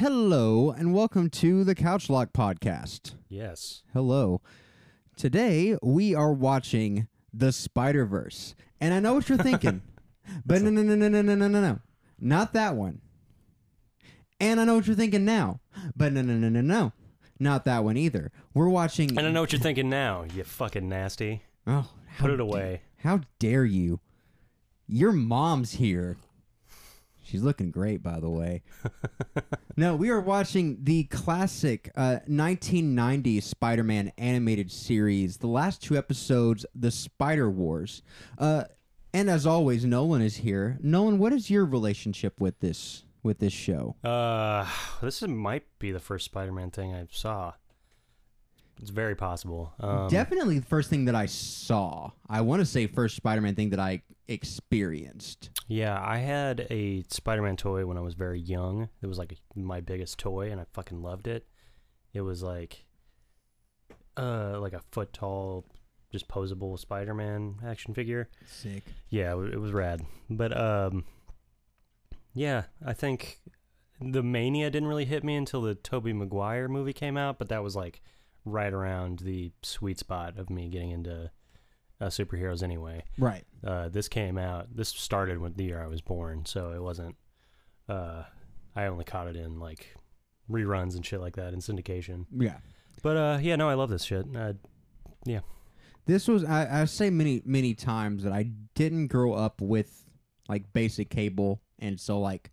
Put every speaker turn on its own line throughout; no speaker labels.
Hello, and welcome to the Couch Lock Podcast.
Yes.
Hello. Today we are watching the Spider Verse, and I know what you're thinking, but no, no, no, no, no, no, no, no, no, not that one. And I know what you're thinking now, but no, no, no, no, no, not that one either. We're watching.
And I know what you're thinking now, you fucking nasty.
Oh, how
Put it
da-
away.
how dare you? Your mom's here. She's looking great, by the way. no, we are watching the classic uh, 1990 Spider Man animated series, the last two episodes, The Spider Wars. Uh, and as always, Nolan is here. Nolan, what is your relationship with this with this show?
Uh, this is, might be the first Spider-Man thing I saw. It's very possible. Um,
Definitely the first thing that I saw. I want to say first Spider Man thing that I experienced.
yeah, I had a Spider-Man toy when I was very young. It was like my biggest toy, and I fucking loved it. It was like, uh, like a foot tall, just posable Spider-Man action figure.
Sick.
Yeah, it was rad. But um, yeah, I think the mania didn't really hit me until the Tobey Maguire movie came out, but that was like right around the sweet spot of me getting into uh, superheroes anyway.
Right.
Uh, this came out. This started with the year I was born, so it wasn't. Uh, I only caught it in like reruns and shit like that in syndication.
Yeah.
But uh, yeah, no, I love this shit. Uh,
This was I, I say many many times that I didn't grow up with like basic cable, and so like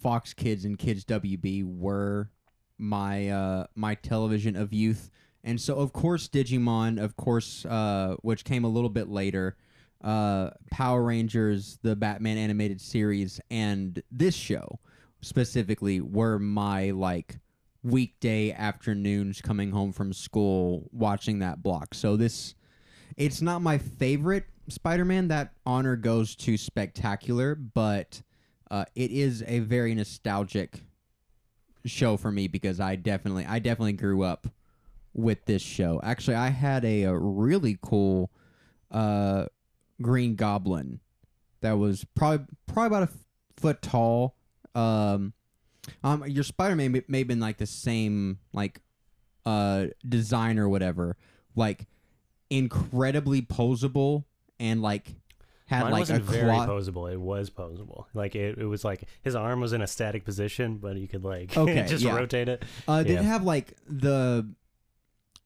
Fox Kids and Kids WB were my uh my television of youth, and so of course Digimon, of course, uh, which came a little bit later, uh, Power Rangers, the Batman animated series, and this show specifically were my like weekday afternoons coming home from school watching that block. So this it's not my favorite Spider-Man. That honor goes to Spectacular, but uh, it is a very nostalgic show for me because I definitely I definitely grew up with this show. Actually, I had a, a really cool uh, Green Goblin that was probably probably about a f- foot tall. Um, um, your Spider-Man may, may have been like the same like uh design or whatever, like incredibly posable and like had
mine
like
wasn't
a
very
cloth.
posable. It was posable. Like it, it was like his arm was in a static position, but you could like
Okay,
just
yeah.
rotate it.
Uh, did
Yeah.
it have like the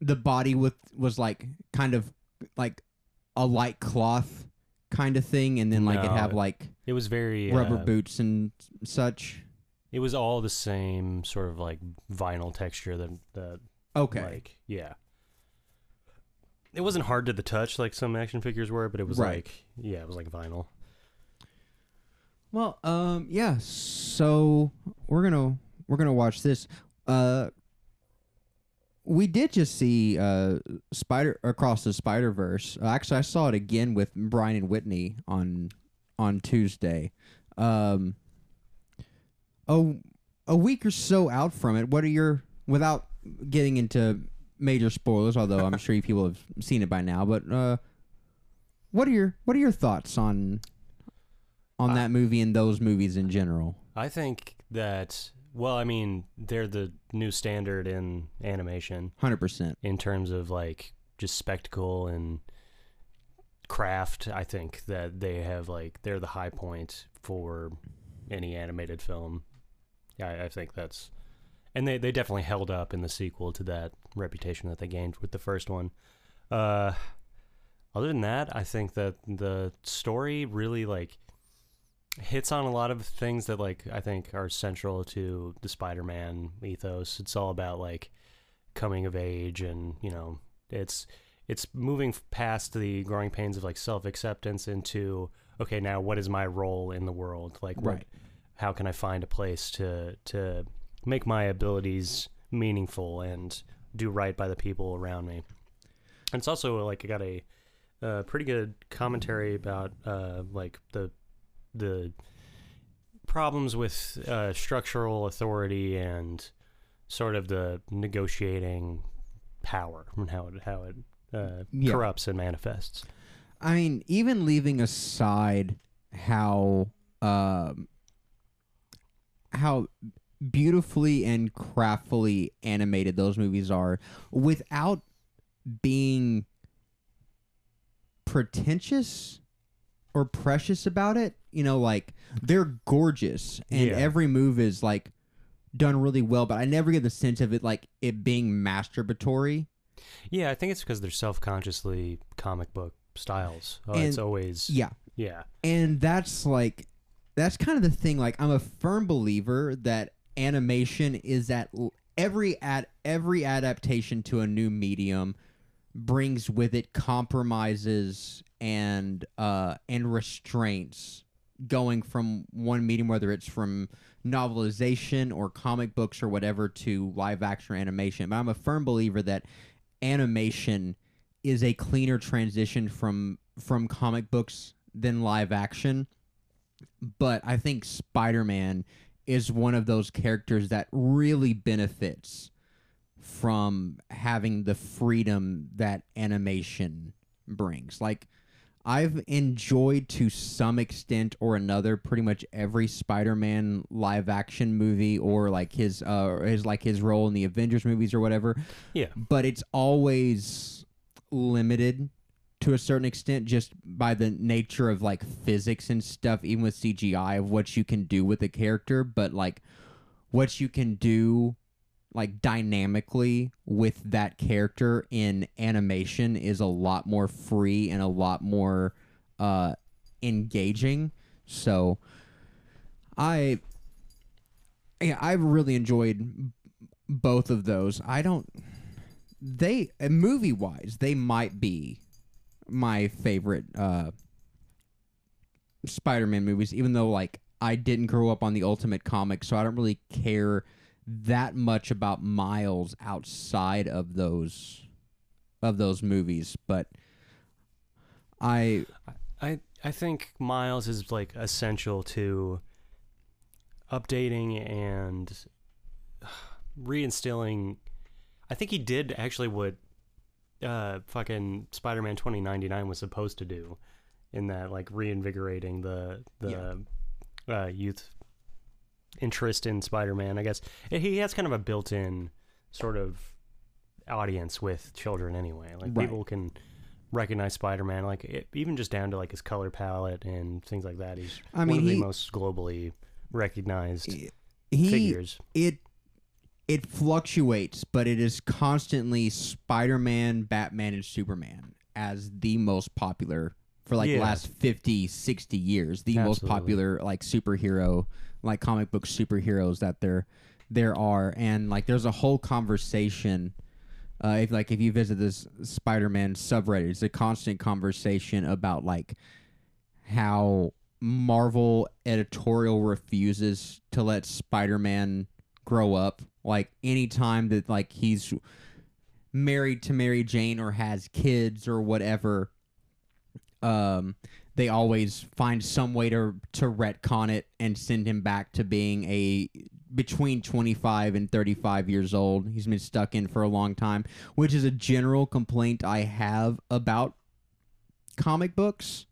the body with was like kind of like a light cloth kind of thing, and then like it
No,
have like
It was very
rubber
uh,
boots and such.
It was all the same sort of like vinyl texture that that
Okay,
like yeah. It wasn't hard to the touch like some action figures were, but it was
Right.
like yeah, it was like vinyl.
Well, um, yeah. So we're gonna we're gonna watch this. Uh, we did just see uh Spider across the Spider Verse. Actually, I saw it again with Brian and Whitney on on Tuesday. Um, a a week or so out from it. What are your without getting into major spoilers? Although I'm sure you people have seen it by now. But uh, what are your what are your thoughts on on
Uh,
that movie and those movies in general?
I think that well, I mean, they're the new standard in animation
Hundred percent.
in terms of like just spectacle and craft. I think that they have like they're the high point for any animated film. Yeah, I, I think that's and they they definitely held up in the sequel to that reputation that they gained with the first one. Uh, other than that, I think that the story really like hits on a lot of things that like I think are central to the Spider-Man ethos. It's all about like coming of age and, you know, it's it's moving past the growing pains of like self-acceptance into okay, now what is my role in the world? Like what
Right.
how can I find a place to to make my abilities meaningful and do right by the people around me. And it's also like I got a uh, pretty good commentary about uh, like the the problems with uh, structural authority and sort of the negotiating power and how it how it uh,
Yeah.
corrupts and manifests.
I mean, even leaving aside how um how beautifully and craftfully animated those movies are without being pretentious or precious about it. You know, like they're gorgeous and
Yeah.
every move is like done really well, but I never get the sense of it like it being masturbatory.
Yeah, I think it's because they're self-consciously comic book styles. Oh, it's
And-
always
Yeah.
yeah.
and that's like that's kind of the thing like i'm a firm believer that animation is at l- every at every adaptation to a new medium brings with it compromises and uh and restraints going from one medium whether it's from novelization or comic books or whatever to live action or animation. But i'm a firm believer that animation is a cleaner transition from from comic books than live action. But i think spider-man is one of those characters that really benefits from having the freedom that animation brings. Like i've enjoyed to some extent or another pretty much every spider-man live action movie or like his uh his like his role in the avengers movies or whatever
Yeah.
but it's always limited to a certain extent just by the nature of like physics and stuff even with CGI of what you can do with a character but like what you can do like dynamically with that character in animation is a lot more free and a lot more uh engaging so I yeah, I've really enjoyed both of those. I don't they movie wise they might be my favorite uh Spider-Man movies even though like I didn't grow up on the Ultimate comic so I don't really care that much about Miles outside of those of those movies but I
I I think Miles is like essential to updating and reinstilling. I think he did actually what uh fucking Spider-Man 2099 was supposed to do in that like reinvigorating the the uh, youth interest in Spider-Man. I guess he has kind of a built-in sort of audience with children anyway. Like
Right.
people can recognize Spider-Man, like it, even just down to like his color palette and things like that. He's
I
one
mean
of the most globally recognized
he
figures.
it it fluctuates, but it is constantly Spider-Man, Batman, and Superman as the most popular for like the
Yeah.
last 50, 60 years. The most
Absolutely.
popular like superhero, like comic book superheroes that there there are, and like there's a whole conversation. Uh, if like if you visit this Spider-Man subreddit, it's a constant conversation about like how Marvel editorial refuses to let Spider-Man grow up. Like anytime that like he's married to Mary Jane or has kids or whatever, um, they always find some way to to retcon it and send him back to being a between 25 and 35 years old. He's been stuck in for a long time, which is a general complaint I have about comic books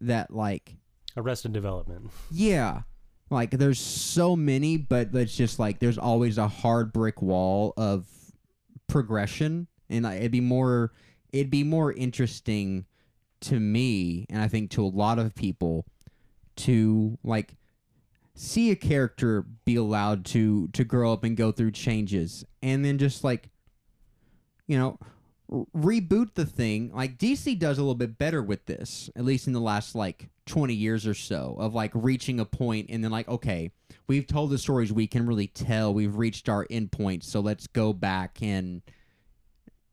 that like
Arrested Development.
yeah. Like there's so many, but it's just like there's always a hard brick wall of progression and like, it'd be more it'd be more interesting to me and I think to a lot of people to like see a character be allowed to to grow up and go through changes and then just like you know reboot the thing. Like DC does a little bit better with this at least in the last like 20 years or so of like reaching a point and then like okay we've told the stories we can really tell. We've reached our endpoint so let's go back and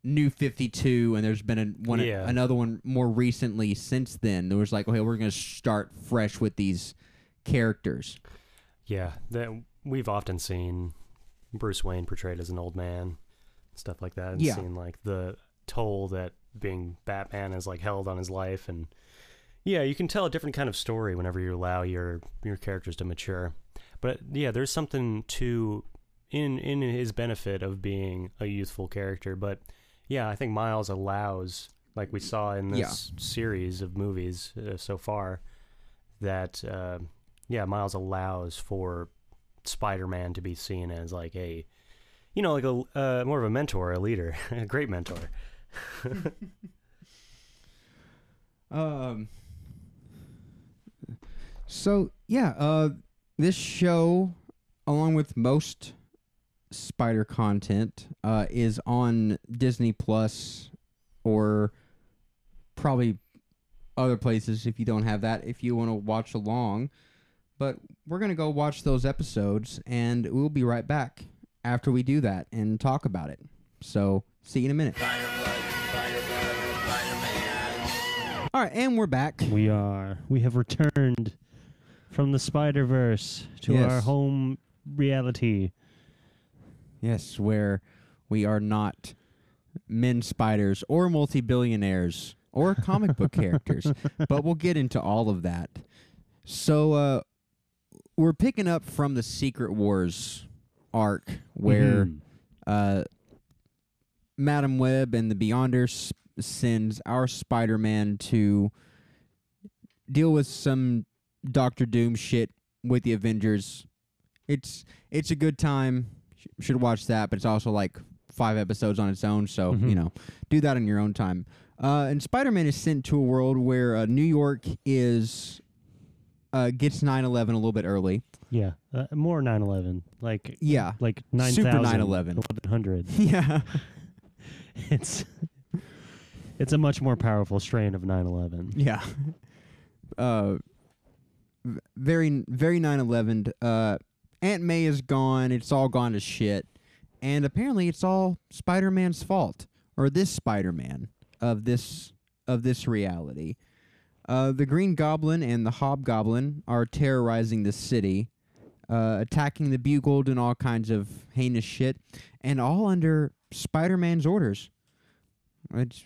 new 52 and there's been a, one
Yeah.
another one more recently since then there was like okay we're going to start fresh with these characters
Yeah, that we've often seen Bruce Wayne portrayed as an old man, stuff like that, and
Yeah.
seen like the toll that being Batman has like held on his life, and yeah, you can tell a different kind of story whenever you allow your your characters to mature. But yeah, there's something to in in his benefit of being a youthful character. But yeah, I think Miles allows, like we saw in this series of movies uh, so far, that uh, yeah, Miles allows for
Spider-Man to be seen as like a, you know, like a uh, more of a mentor, a leader, a great mentor.
Um. So yeah, uh, this show, along with most Spider content, uh, is on Disney Plus, or probably other places if you don't have that. If you want to watch along, but we're gonna go watch those episodes, and we'll be right back after we do that and talk about it. So see you in a minute. All right, and we're back.
We are. We have returned from the Spider Verse to our home reality.
Yes, where we are not men spiders or multi billionaires or comic book characters, but we'll get into all of that. So, uh, we're picking up from the Secret Wars arc where
Mhm.
uh, Madam Web and the Beyonders sends our Spider Man to deal with some Doctor Doom shit with the Avengers. It's it's a good time. Sh- should watch that, but it's also like five episodes on its own. So you
Mhm.
know, do that on your own time. Uh, and Spider Man is sent to a world where uh, New York is uh, gets 9-11 a little bit early.
Yeah, uh, more 9/11, like
Yeah,
like 9,000,
Super 9/11.
1100.
yeah.
It's it's a much more powerful strain of 9/11.
Yeah. Uh, very, very 9 11. Uh, Aunt May is gone. It's all gone to shit. And apparently it's all Spider Man's fault. Or this Spider Man of this of this reality. Uh, the Green Goblin and the Hobgoblin are terrorizing the city, uh, attacking the Bugle, and all kinds of heinous shit, and all under Spider Man's orders. It's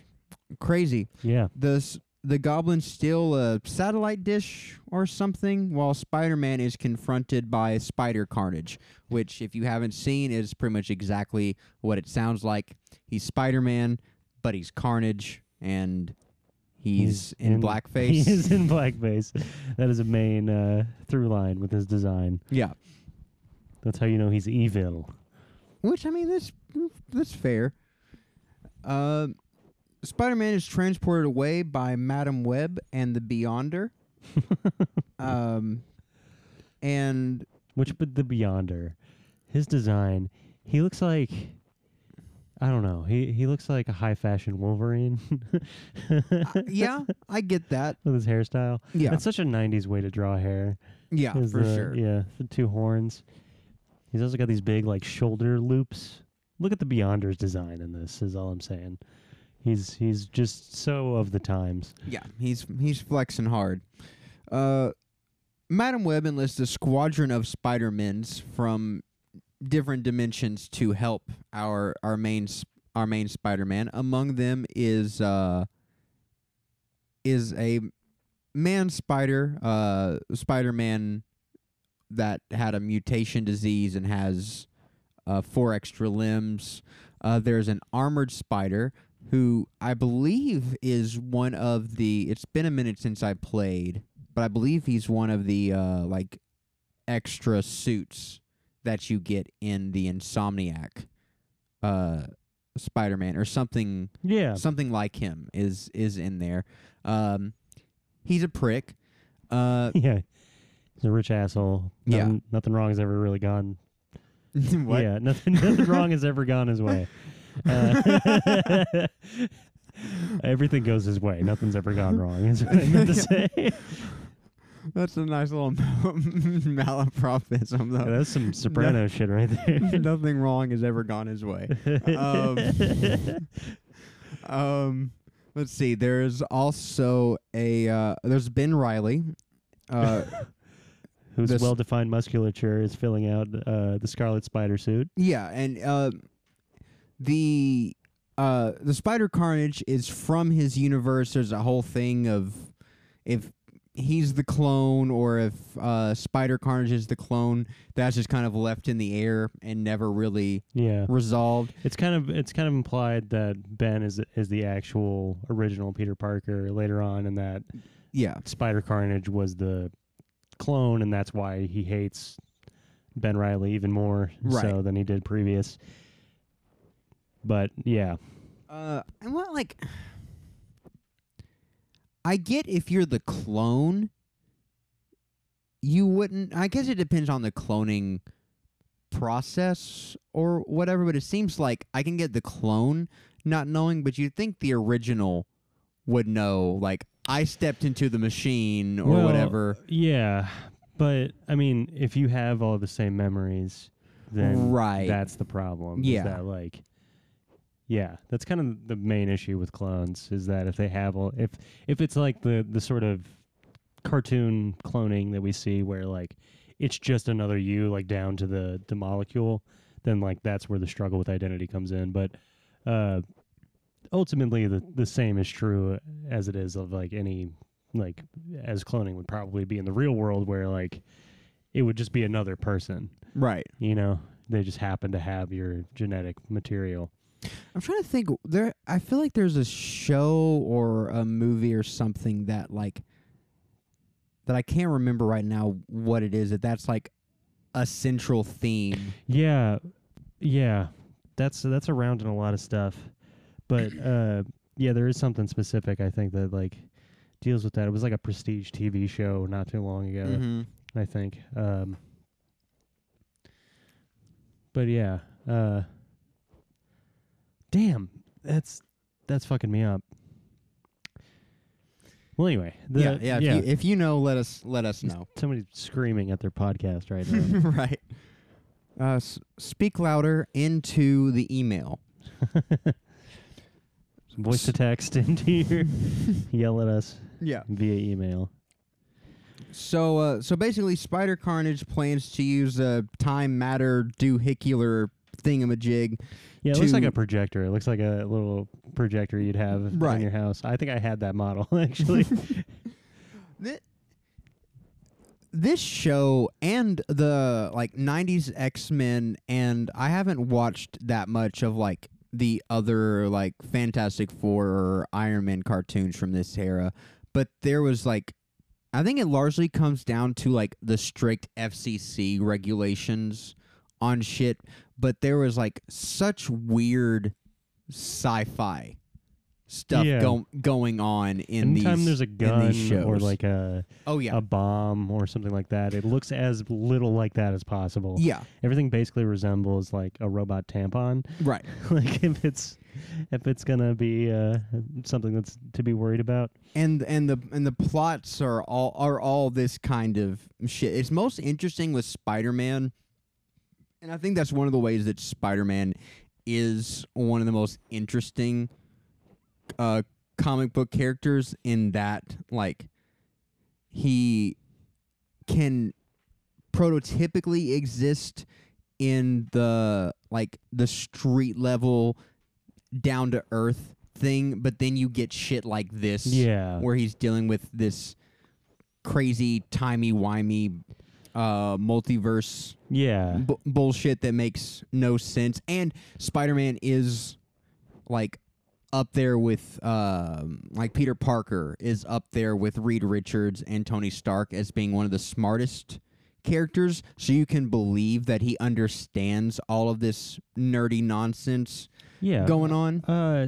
crazy
Yeah,
the the goblins steal a satellite dish or something while spider-man is confronted by spider carnage which if you haven't seen is pretty much exactly what it sounds like he's spider-man but he's carnage and he's, in, blackface
He is in blackface. That is a main uh, through line with his design.
yeah
That's how you know he's evil.
which i mean that's that's fair uh spider-man is transported away by madam web and the beyonder um and
Which, but the Beyonder, his design, he looks like. I don't know. He he looks like a high fashion Wolverine.
uh, yeah i get that
with his hairstyle.
yeah
It's such a '90s way to draw hair.
yeah for
the-
sure
Yeah, the two horns. He's also got these big like shoulder loops. Look at the Beyonder's design in this. Is all I'm saying. He's he's just so of the times.
Yeah, he's he's flexing hard. Uh, Madam Web enlists a squadron of Spider-Mens from different dimensions to help our our main our main Spider-Man. Among them is uh is a man spider, uh Spider-Man that had a mutation disease and has uh, four extra limbs. Uh, there's an armored spider who I believe is one of the. It's been a minute since I played, but I believe he's one of the uh, like extra suits that you get in the Insomniac uh, Spider-Man or something.
Yeah.
Something like him is is in there. Um, he's a prick. Uh,
yeah. He's a rich asshole.
Yeah.
Nothing, nothing wrong has ever really gone.
what?
Yeah. Nothing nothing wrong has ever gone his way. Uh, everything goes his way. Nothing's ever gone wrong. Is what I meant to say.
That's a nice little malapropism,
Yeah,
though.
that's some soprano shit right there.
Nothing wrong has ever gone his way. Um, Um, let's see. There's also a uh, there's Ben Riley. Uh,
Whose well-defined musculature is filling out uh, the Scarlet Spider suit.
yeah, and uh, the uh, the Spider Carnage is from his universe. There's a whole thing of if he's the clone or if uh, Spider Carnage is the clone. That's just kind of left in the air and never really
Yeah,
resolved.
it's kind of it's kind of implied that Ben is is the actual original Peter Parker later on, and that
Yeah,
Spider Carnage was the clone, and that's why he hates Ben Riley even more so than he did previous. But yeah,
Uh, and what like I get if you're the clone, you wouldn't. I guess it depends on the cloning process or whatever. But it seems like I can get the clone not knowing, but you'd think the original would know. Like I stepped into the machine or
Well,
whatever.
Yeah, but I mean, if you have all the same memories, then
Right.
that's the problem. is
Yeah.
that like, yeah, that's kind of the main issue with clones is that if they have all, if if it's like the the sort of cartoon cloning that we see where like it's just another you like down to the the molecule, then like that's where the struggle with identity comes in. But uh, ultimately, the the same is true as it is of like any like as cloning would probably be in the real world where like it would just be another person
Right.
you know they just happen to have your genetic material
I'm trying to think. There, I feel like there's a show or a movie or something that like that I can't remember right now what it is. That that's like a central theme.
yeah yeah that's that's around in a lot of stuff but uh yeah there is something specific i think that like deals with that it was like a prestige tv show not too long ago
Mm-hmm.
I think. Um, but yeah, uh, damn, that's that's fucking me up. Well, anyway, the,
yeah, yeah. If, You, if you know, let us let us know.
somebody screaming at their podcast right now.
right. Uh, s- speak louder into the email.
Voice to text into your yell at us
Yeah.
via email.
So, uh, so basically, Spider Carnage plans to use a time matter doohicular thingamajig.
Yeah, it looks like a projector. It looks like a little projector you'd have
Right.
in your house. I think I had that model actually.
Thi- this show and the like 90s X-Men and I haven't watched that much of like the other like Fantastic Four or Iron Man cartoons from this era, but there was like I think it largely comes down to like the strict FCC regulations on shit, but there was like such weird sci-fi stuff
Yeah.
go- going on in
Anytime
these
there's a gun or like a
oh yeah
a bomb or something like that. It looks as little like that as possible.
yeah
Everything basically resembles like a robot tampon.
right
like if it's if it's gonna be uh, something that's to be worried about.
and and the and the plots are all are all this kind of shit. It's most interesting with Spider-Man, and I think that's one of the ways that Spider-Man is one of the most interesting uh, comic book characters in that like he can prototypically exist in the like the street level down to earth thing but then you get shit like this
Yeah.
where he's dealing with this crazy timey wimey uh multiverse
Yeah.
bu- bullshit that makes no sense and spider-man is like up there with um like peter parker is up there with reed richards and tony stark as being one of the smartest characters so you can believe that he understands all of this nerdy nonsense
Yeah.
going on
Uh,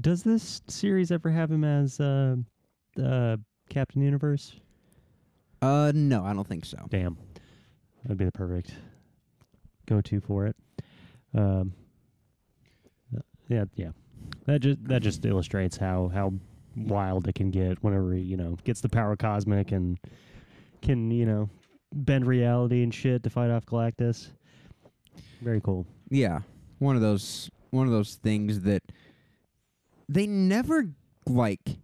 does this series ever have him as uh, uh, Captain Universe?
Uh no i don't think so
Damn, that'd be the perfect go-to for it. Um, uh, yeah, yeah. That just that just illustrates how how wild it can get whenever he, you know gets the power cosmic and can you know bend reality and shit to fight off Galactus. Very cool.
Yeah, one of those one of those things that they never like.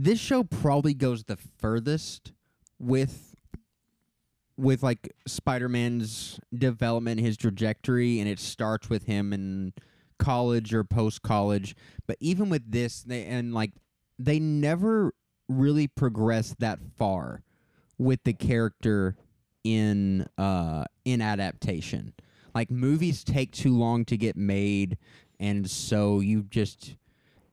This show probably goes the furthest with with like Spider-Man's development, his trajectory, and it starts with him in college or post-college. But even with this, they and like they never really progress that far with the character in uh in adaptation. Like movies take too long to get made and so you just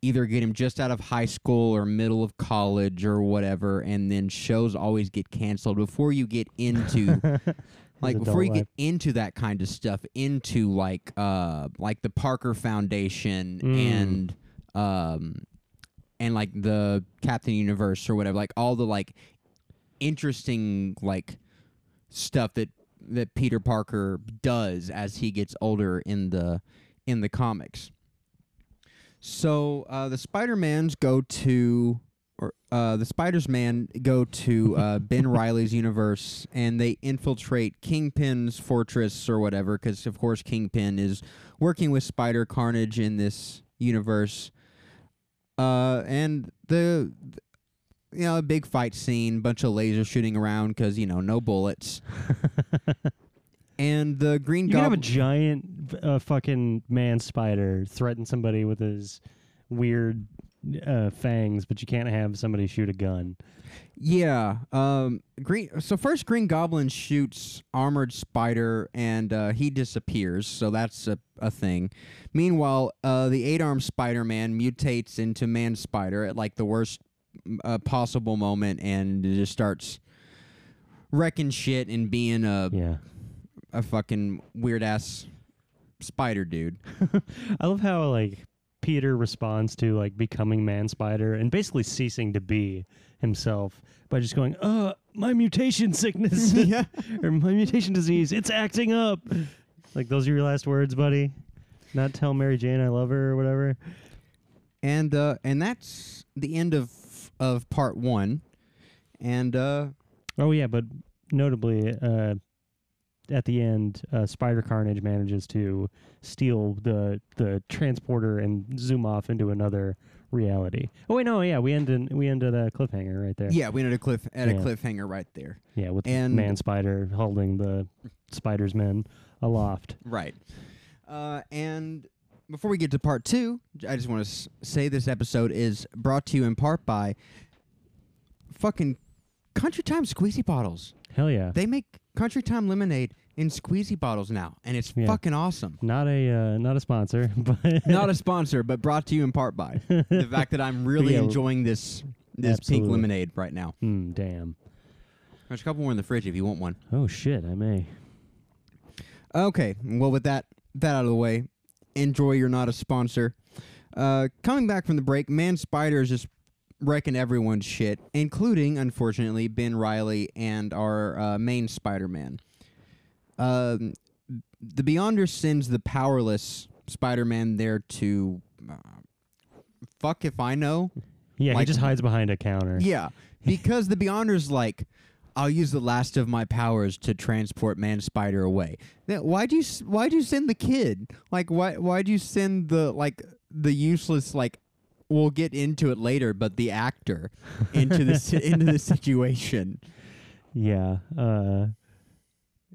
either get him just out of high school or middle of college or whatever, and then shows always get canceled before you get into like before you
life.
get into that kind of stuff into like uh like the Parker Foundation
Mm.
and um and like the Captain Universe or whatever like all the like interesting like stuff that that Peter Parker does as he gets older in the in the comics. So uh, the Spider-Mans go to or uh, the Spiders Man go to uh, Ben Riley's universe and they infiltrate Kingpin's fortress or whatever because of course Kingpin is working with Spider Carnage in this universe. Uh, and the you know a big fight scene, bunch of lasers shooting around because you know no bullets. and the Green
You can have a giant uh, fucking man spider threaten somebody with his weird uh, fangs, but you can't have somebody shoot a gun.
Yeah. Um. Green. So first, Green Goblin shoots Armored Spider, and uh, he disappears. So that's a, a thing. Meanwhile, uh, the eight-armed Spider-Man mutates into Man Spider at like the worst uh, possible moment, and just starts wrecking shit and being a
Yeah.
A fucking weird ass spider dude.
I love how like Peter responds to like becoming man spider and basically ceasing to be himself by just going, "Uh, my mutation sickness
yeah.
or my mutation disease, it's acting up." Like those are your last words, buddy. Not tell Mary Jane I love her or whatever.
And uh, and that's the end of of part one. And uh,
Oh yeah, but notably, uh, at the end, uh, Spider Carnage manages to steal the the transporter and zoom off into another reality. Oh wait, no, yeah, we ended we ended a cliffhanger right there.
yeah, we ended a cliff at a cliffhanger right there.
yeah, with
And-
Man Spider holding the Spider's men aloft.
Right. Uh, and before we get to part two, I just want to s- say this episode is brought to you in part by fucking Country Time squeezy bottles.
Hell yeah!
They make Country Time lemonade in squeezy bottles now, and it's
Yeah.
fucking awesome.
Not a uh, not a sponsor, but
Not a sponsor, but brought to you in part by the fact that I'm really
Yeah,
enjoying this this pink lemonade right now.
Hmm, damn.
There's a couple more in the fridge if you want one.
Oh shit, I may.
Okay, well, with that that out of the way, enjoy. You're not a sponsor. Uh, coming back from the break, Man Spider is just wrecking everyone's shit, including, unfortunately, Ben Riley and our uh, main Spider-Man. Um, the Beyonder sends the powerless Spider-Man there to uh, fuck if I know.
Yeah, he just hides behind a counter.
Yeah, because the Beyonder's like, I'll use the last of my powers to transport Man Spider away. Why do you why'd you send the kid? Like why why'd you send the like the useless like we'll get into it later, but the actor into the into the situation.
Yeah. Uh, uh,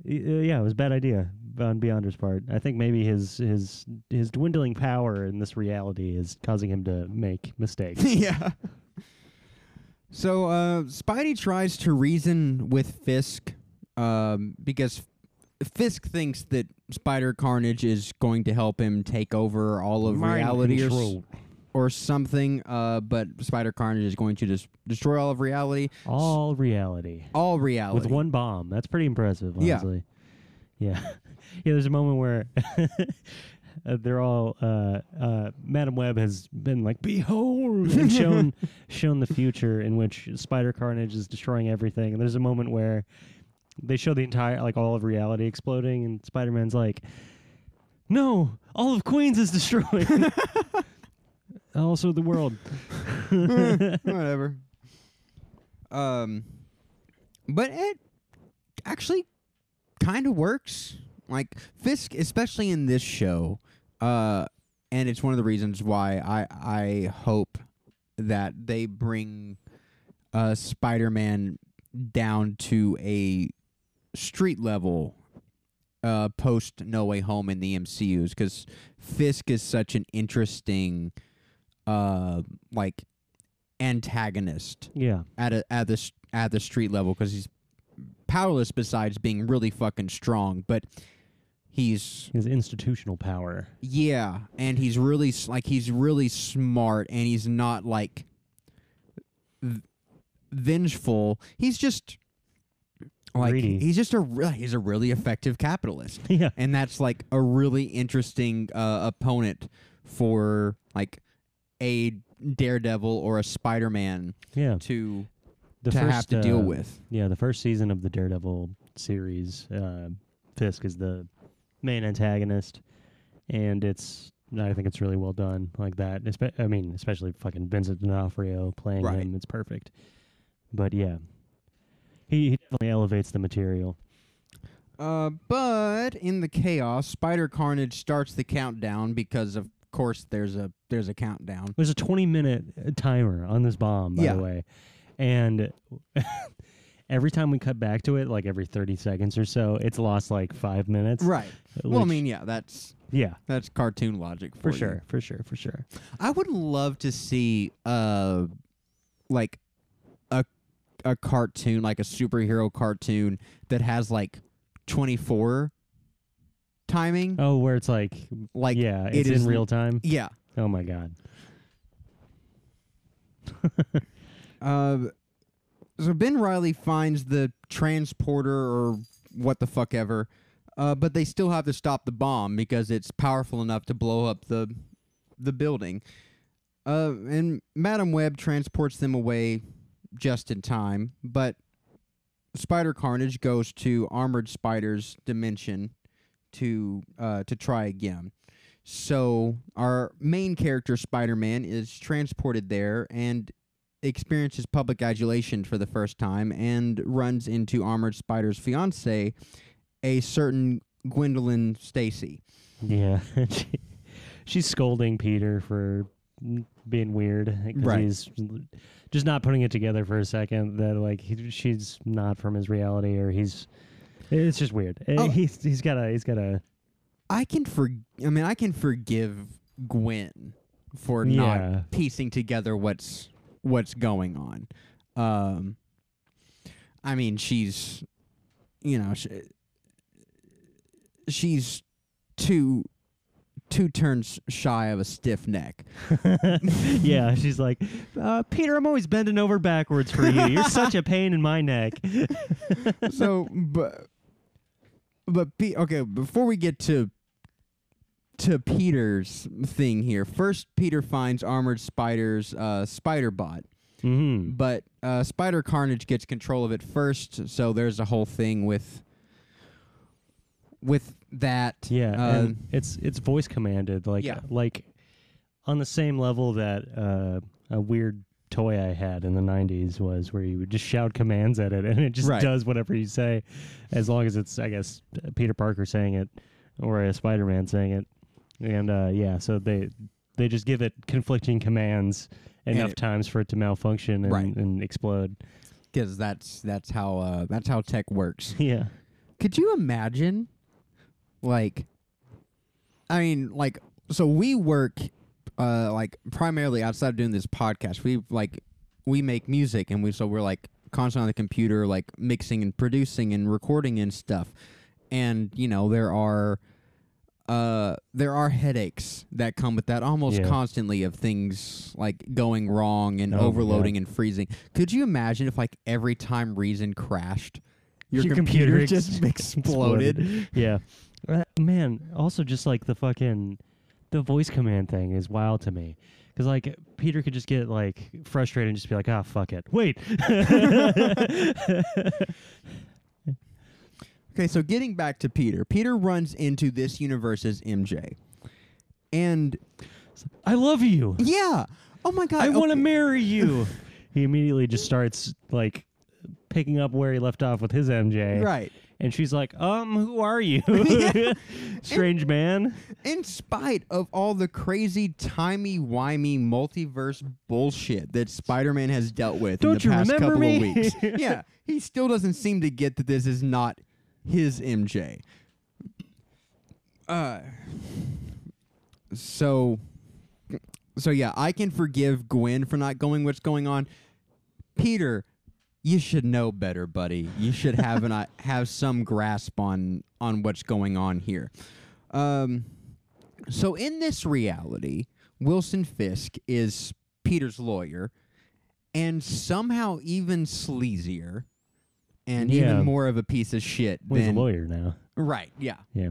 yeah, it was a bad idea on Beyonder's part. I think maybe his his his dwindling power in this reality is causing him to make mistakes.
yeah. So uh, Spidey tries to reason with Fisk um, because Fisk thinks that Spider Carnage is going to help him take over all of
Mind
reality
control.
or something. Uh, but Spider Carnage is going to just destroy all of reality,
all reality
all reality
with one bomb. That's pretty impressive,
Yeah.
honestly. Yeah. Yeah, there's a moment where uh, they're all uh, uh, Madam Web has been like, "Behold," and shown shown the future in which Spider Carnage is destroying everything. And there's a moment where they show the entire like all of reality exploding, and Spider Man's like, "No, all of Queens is destroyed." Also, the world.
whatever. Um, but it actually kind of works. Like Fisk, especially in this show, uh, and it's one of the reasons why I I hope that they bring uh Spider-Man down to a street level uh post No Way Home in the MCU's because Fisk is such an interesting uh like antagonist
yeah.
at a at the at the street level because he's powerless besides being really fucking strong but he's
His institutional power.
yeah, and he's really s- like he's really smart, and he's not like v- vengeful. He's just like
Greedy.
he's just a re- he's a really effective capitalist,
yeah.
and that's like a really interesting uh, opponent for like a Daredevil or a Spider Man
Yeah.
to
The
to
first,
have to deal
uh,
with.
Yeah, the first season of the Daredevil series, uh, Fisk is the main antagonist, and it's I think it's really well done like that. Espe- I mean, especially fucking Vincent D'Onofrio playing
Right.
him, it's perfect. But yeah, he, he definitely elevates the material.
Uh, but in the chaos, Spider Carnage starts the countdown because of course there's a there's a countdown.
There's a 20 minute uh, timer on this bomb, by
Yeah.
the way, and every time we cut back to it, like every 30 seconds or so, it's lost like five minutes.
Right. Well, I mean, yeah, that's
yeah,
that's cartoon logic for,
for
you.
sure, for sure, for sure.
I would love to see uh like a a cartoon, like a superhero cartoon that has like 24 timing.
Oh, where it's like,
like
yeah,
it
it's in real time.
yeah.
Oh my god.
Uh so Ben Riley finds the transporter or what the fuck ever. Uh, but they still have to stop the bomb because it's powerful enough to blow up the the building. Uh, and Madam Web transports them away just in time, but Spider Carnage goes to Armored Spider's dimension to uh, to try again. So our main character, Spider Man, is transported there and experiences public adulation for the first time and runs into Armored Spider's fiance, a certain Gwendolyn Stacy.
Yeah, she, she's scolding Peter for being weird
Right.
he's just not putting it together for a second that like he, she's not from his reality or he's. It's just weird. Uh,
Oh.
He's he's got a he's got a
I can for I mean I can forgive Gwen for
Yeah.
not piecing together what's what's going on. Um I mean she's you know she, she's two two turns shy of a stiff neck.
yeah. She's like, uh, Peter, I'm always bending over backwards for you. You're such a pain in my neck.
so but but Pe- okay before we get to to peter's thing here first peter finds armored spider's uh spider bot
hmm
but uh spider carnage gets control of it first so there's a whole thing with with that
Yeah,
uh,
and it's it's voice commanded, like
Yeah.
like on the same level that uh, a weird toy I had in the '90s was, where you would just shout commands at it, and it just
Right.
does whatever you say, as long as it's, I guess, Peter Parker saying it or a Spider-Man saying it, and uh, yeah, so they they just give it conflicting commands
And
enough
it-
times for it to malfunction and,
Right.
and explode.
because that's that's how uh that's how tech works
Yeah,
Could you imagine, like, I mean, like, so we work, uh, like primarily outside of doing this podcast. We like we make music, and we so we're like constantly on the computer, like mixing and producing and recording and stuff. And you know there are. Uh, there are headaches that come with that almost
Yeah.
constantly of things like going wrong and
Oh
overloading and freezing. Could you imagine if like every time Reason crashed, your,
Your
computer,
computer ex-
just exploded?
yeah. Uh, man, also just like the fucking the voice command thing is wild to me. Cuz like Peter could just get like frustrated and just be like, "Ah, fuck it. Wait."
Okay, so getting back to Peter, Peter runs into this universe's MJ, and
I love you.
yeah, oh my god,
I want to marry you. he immediately just starts like picking up where he left off with his MJ.
right.
And she's like, "Um, who are you? Strange man."
In spite of all the crazy timey wimey multiverse bullshit that Spider-Man has dealt with in
Don't
the
you
past
remember
couple
me?
of weeks, yeah, he still doesn't seem to get that this is not his MJ. Uh, so, so yeah, I can forgive Gwen for not going what's going on. Peter, you should know better, buddy. You should have an uh, have some grasp on on what's going on here. Um, so in this reality, Wilson Fisk is Peter's lawyer, and somehow even sleazier, and
Yeah.
even more of a piece of shit
Well, he's a
than
lawyer now.
right. Yeah.
Yeah.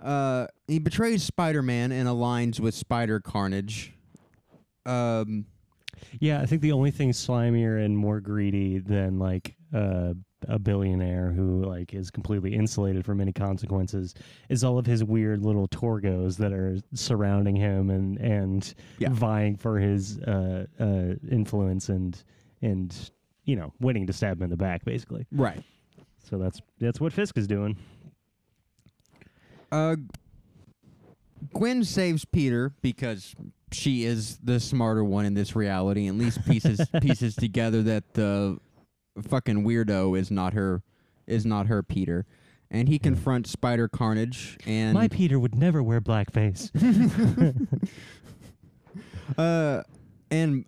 Uh, he betrays Spider-Man and aligns with Spider Carnage. Um,
Yeah, I think the only thing slimier and more greedy than like uh, a billionaire who like is completely insulated from any consequences is all of his weird little torgos that are surrounding him and and
Yeah.
vying for his uh, uh, influence and and you know waiting to stab him in the back basically.
right.
So that's that's what Fisk is doing.
Uh, Gwen saves Peter because she is the smarter one in this reality. At least pieces pieces together that the fucking weirdo is not her is not her Peter, and he confronts Spider Carnage and
My Peter would never wear blackface.
uh and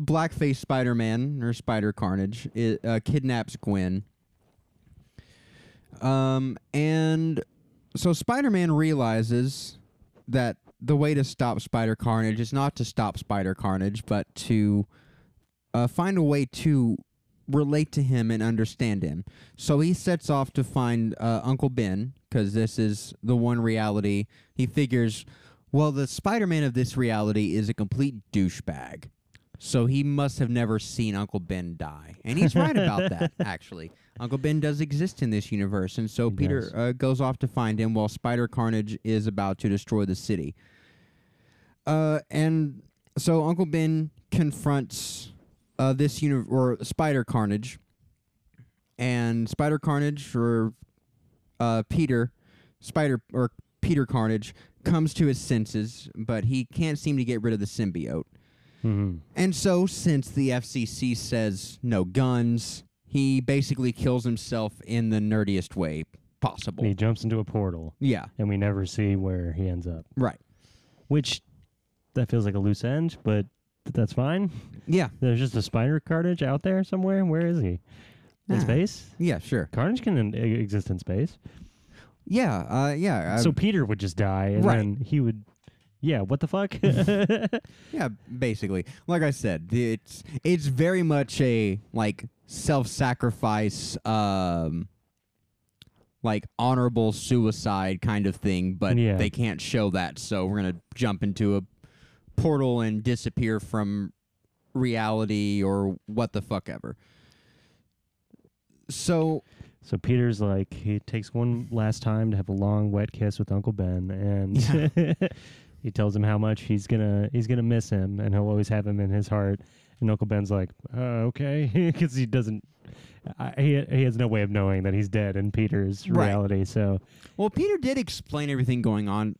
blackface Spider Man or Spider Carnage i uh, kidnaps Gwen. Um and so Spider Man realizes that the way to stop Spider Carnage is not to stop Spider Carnage, but to uh, find a way to relate to him and understand him. So he sets off to find uh, Uncle Ben because this is the one reality he figures. Well, the Spider Man of this reality is a complete douchebag. So he must have never seen Uncle Ben die. And he's right about that, actually. Uncle Ben does exist in this universe. And so
He
Peter uh, goes off to find him while Spider Carnage is about to destroy the city. Uh, and so Uncle Ben confronts uh, this uni- or Spider Carnage. And Spider Carnage or uh, Peter, Spider or Peter Carnage comes to his senses, but he can't seem to get rid of the symbiote.
Hmm
And so, since the FCC says no guns, he basically kills himself in the nerdiest way possible.
He jumps into a portal,
yeah,
and we never see where he ends up.
right.
Which that feels like a loose end, but that's fine.
Yeah,
There's just a spider carnage out there somewhere. Where is he? In
Ah.
space?
yeah, sure.
Carnage can exist in space.
Yeah, uh, yeah.
so Peter would just die, and
right.
then he would. Yeah, what the fuck?
yeah, basically. Like I said, it's it's very much a like self-sacrifice, um, like honorable suicide kind of thing, but
Yeah.
they can't show that, so we're gonna jump into a portal and disappear from reality or what the fuck ever. So
so Peter's like he takes one last time to have a long wet kiss with Uncle Ben, and he tells him how much he's gonna he's gonna miss him, and he'll always have him in his heart. And Uncle Ben's like, uh, okay, because he doesn't. I, he he has no way of knowing that he's dead in Peter's
Right.
reality. So
well Peter did explain everything going on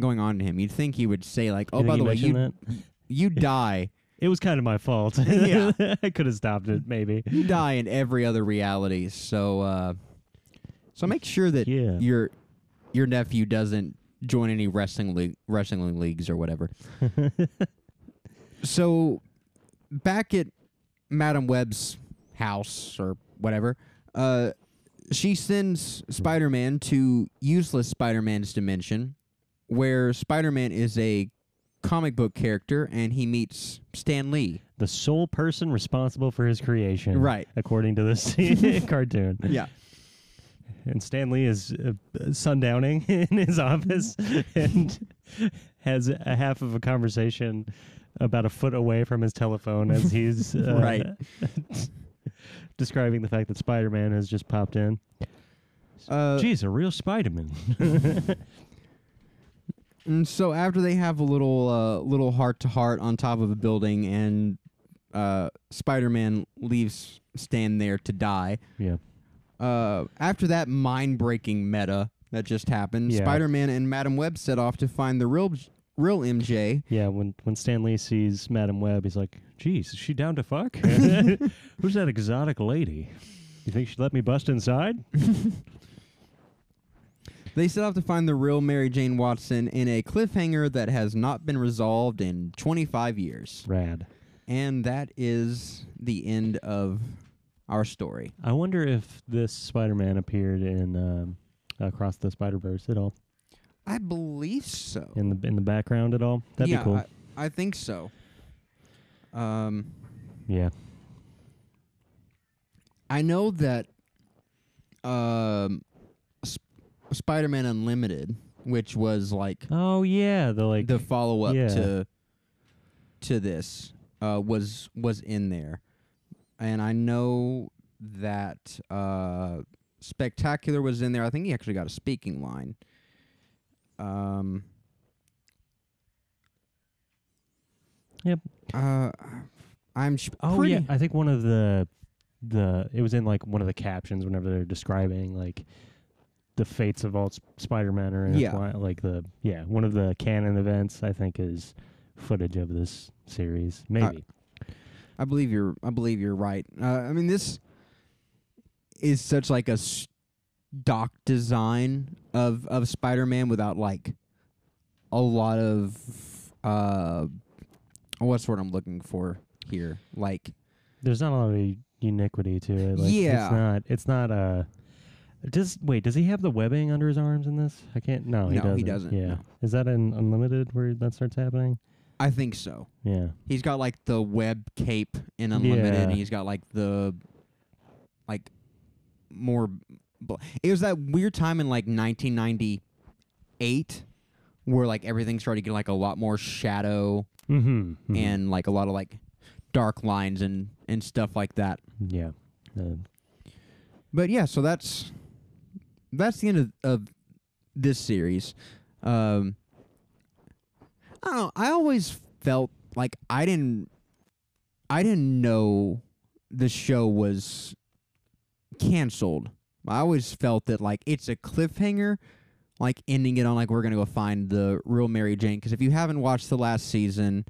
going on to him. You'd think he would say like, "Oh,
you
by the
he
way,
mentioned
you
that?
you die
It was kind of my fault.
Yeah.
I could have stopped it, maybe.
you die in every other reality. So uh so make sure that
Yeah.
your your nephew doesn't join any wrestling league, wrestling leagues or whatever. so back at Madame Web's house or whatever, uh she sends Spider-Man to useless Spider-Man's dimension where Spider-Man is a comic book character and he meets Stan Lee.
The sole person responsible for his creation,
Right.
According to this cartoon.
Yeah.
And Stan Lee is uh, sundowning in his office and has a half of a conversation about a foot away from his telephone as he's uh,
Right.
describing the fact that Spider Man has just popped in.
Uh,
Geez, a real Spider Man.
And so after they have a little uh, little heart to heart on top of a building, and uh, Spider-Man leaves Stan there to die.
yeah.
Uh, after that mind-breaking meta that just happened,
Yeah.
Spider-Man and Madame Web set off to find the real real MJ.
Yeah, when when Stan Lee sees Madame Web, he's like, "Geez, is she down to fuck? Who's that exotic lady? You think she'd let me bust inside?"
They set off to find the real Mary Jane Watson in a cliffhanger that has not been resolved in 25 years.
Rad.
And that is the end of our story.
I wonder if this Spider-Man appeared in um, Across the Spider-Verse at all,
I believe so.
in the in the background at all. That'd
yeah,
be cool.
I, I think so. Um,
yeah.
I know that um, Sp- Spider-Man Unlimited, which was like
Oh yeah, the like
the follow-up
yeah.
to to this, uh, was was in there, and I know that uh, Spectacular was in there. I think he actually got a speaking line. Um.
Yep.
Uh, I'm sh-
Oh yeah, I think one of the the it was in like one of the captions whenever they're describing like the fates of all Spider-Man or
Yeah.
like the yeah one of the canon events I think is footage of this series maybe
I believe you're. I believe you're right. Uh, I mean, this is such like a stock design of of Spider-Man without like a lot of uh, what's what I'm looking for here? Like,
there's not a lot of uniquity to it like,
Yeah.
it's not it's not uh does wait does he have the webbing under his arms in this I can't no he
No,
doesn't
he doesn't,
yeah
no.
is that in Unlimited where that starts happening
I think so.
yeah
He's got like the web cape in Unlimited,
Yeah.
and he's got like the like more. bl- It was that weird time in like 1998 where like everything started getting like a lot more shadow
mm-hmm,
and like a lot of like dark lines and and stuff like that.
yeah uh,
But yeah, so that's that's the end of, of this series. Um, I don't know. I always felt like I didn't I didn't know the show was canceled. I always felt that like it's a cliffhanger, like ending it on like we're gonna go find the real Mary Jane. Because if you haven't watched the last season,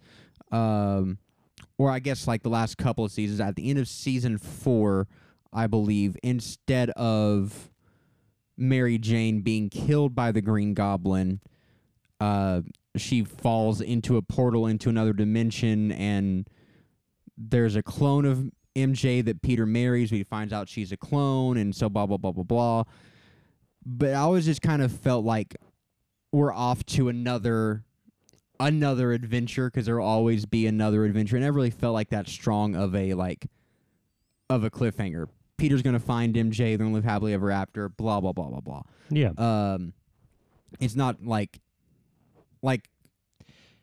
um, or I guess like the last couple of seasons, at the end of season four, I believe, instead of Mary Jane being killed by the Green Goblin, uh, she falls into a portal into another dimension, and there's a clone of MJ that Peter marries. He finds out she's a clone, and so blah blah blah blah blah. But I always just kind of felt like we're off to another another adventure because there will always be another adventure. And I never really felt like that strong of a like of a cliffhanger. Peter's gonna find MJ. They're gonna live happily ever after. Blah blah blah blah blah.
yeah
Um, it's not like like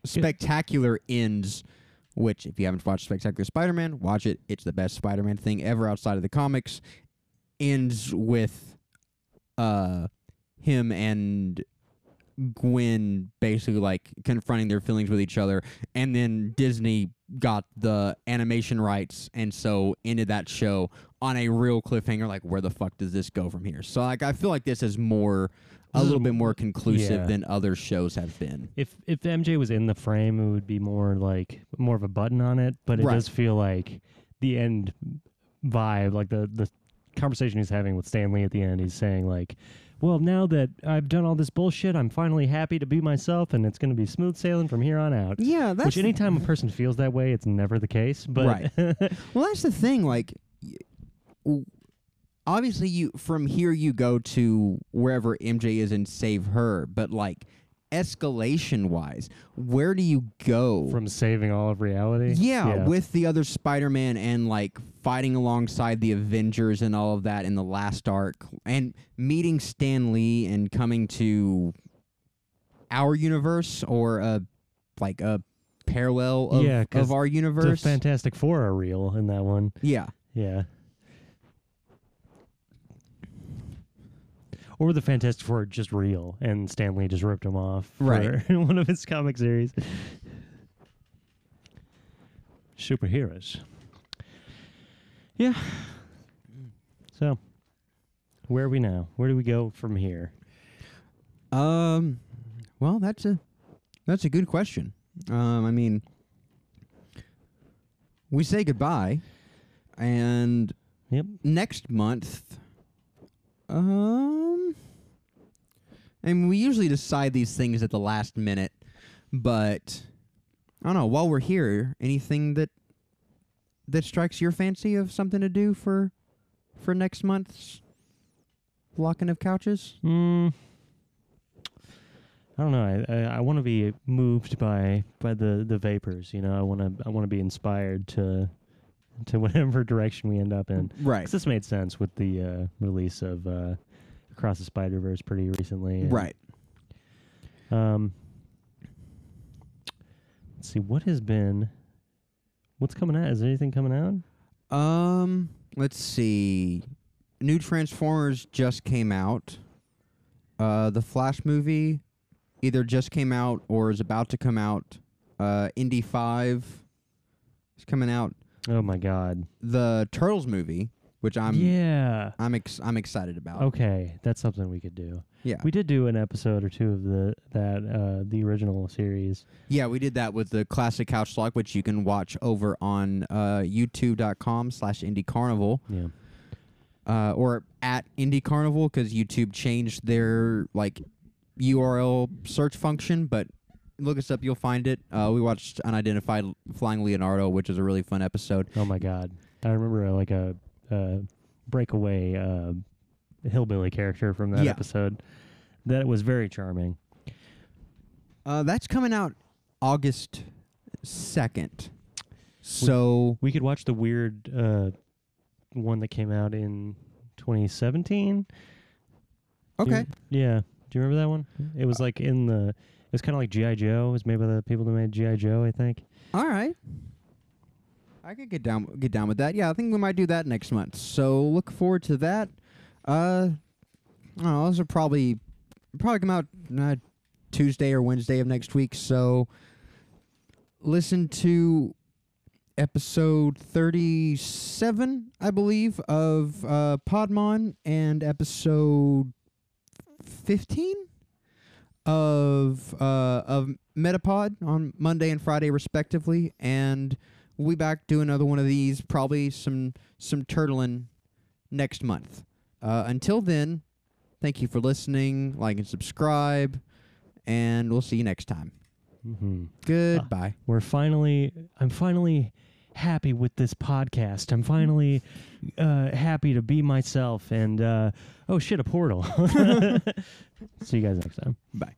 spectacular ends. Which, if you haven't watched Spectacular Spider-Man, watch it. It's the best Spider-Man thing ever outside of the comics. Ends with uh him and Gwen basically like confronting their feelings with each other, and then Disney got the animation rights, and so ended that show on a real cliffhanger. Like, where the fuck does this go from here? So, like, I feel like this is more a little bit more conclusive
yeah.
than other shows have been.
If if MJ was in the frame, it would be more like more of a button on it. But it
Right.
does feel like the end vibe, like the the conversation he's having with Stan Lee at the end. He's saying like, "Well, now that I've done all this bullshit, I'm finally happy to be myself, and it's going to be smooth sailing from here on out."
Yeah, that's
Which anytime a person feels that way, it's never the case. But
Well, that's the thing. Like, obviously, you from here you go to wherever MJ is and save her. But like, escalation wise, where do you go
from saving all of reality,
Yeah, with the other Spider-Man and like fighting alongside the Avengers and all of that in the last arc, and meeting Stan Lee and coming to our universe or a like a parallel of,
Yeah,
of our
the
universe.
Fantastic Four are real in that one.
yeah,
Yeah. Or the Fantastic Four are just real, and Stan Lee just ripped them off for
Right.
one of his comic series. Superheroes. Yeah. So, where are we now? Where do we go from here?
Um, well, that's a that's a good question. Um, I mean, we say goodbye, and
Yep.
next month, um, and we usually decide these things at the last minute, but I don't know. While we're here, anything that that strikes your fancy of something to do for for next month's locking of couches?
Mm, I don't know. I I, I want to be moved by by the the vapors. You know, I want to I want to be inspired to to whatever direction we end up in.
Right.
'Cause this made sense with the uh, release of uh, Across the Spider Verse pretty recently. and,
Right.
Um. Let's see what has been. What's coming out? Is there anything coming out?
Um, let's see. New Transformers just came out. Uh, the Flash movie either just came out or is about to come out. Uh, Indy Five is coming out.
Oh my God!
The Turtles movie, which I'm
yeah.
I'm ex- I'm excited about.
Okay, that's something we could do.
Yeah,
We did do an episode or two of the that uh, the original series.
yeah, we did that with the classic CouchLock, which you can watch over on uh, YouTube.com/slash Indie Carnival.
Yeah.
uh, or at Indie Carnival because YouTube changed their like URL search function. But look us up, you'll find it. Uh, we watched Unidentified Flying Leonardo, which is a really fun episode.
Oh my God! I remember uh, like a, uh breakaway uh, hillbilly character from that
Yeah.
episode. That was very charming.
Uh, that's coming out August second. So
We could watch the weird uh, one that came out in 2017. Do you-
okay,
yeah. Do you remember that one? It was like in the. It was kind of like GI Joe. It was made by the people that made GI Joe, I think.
all right. I could get down get down with that. Yeah, I think we might do that next month. So look forward to that. Uh, I don't know. Those are probably probably come out uh, Tuesday or Wednesday of next week. So listen to episode 37, I believe, of uh, Podmon and episode 15 of uh, of Metapod on Monday and Friday respectively and we'll be back do another one of these probably some some turtling next month. Uh, until then, thank you for listening, like and subscribe and we'll see you next time.
Mm-hmm.
Goodbye.
We're finally. I'm finally happy with this podcast. I'm finally uh, happy to be myself. And uh, oh shit, a portal. See you guys next time.
Bye.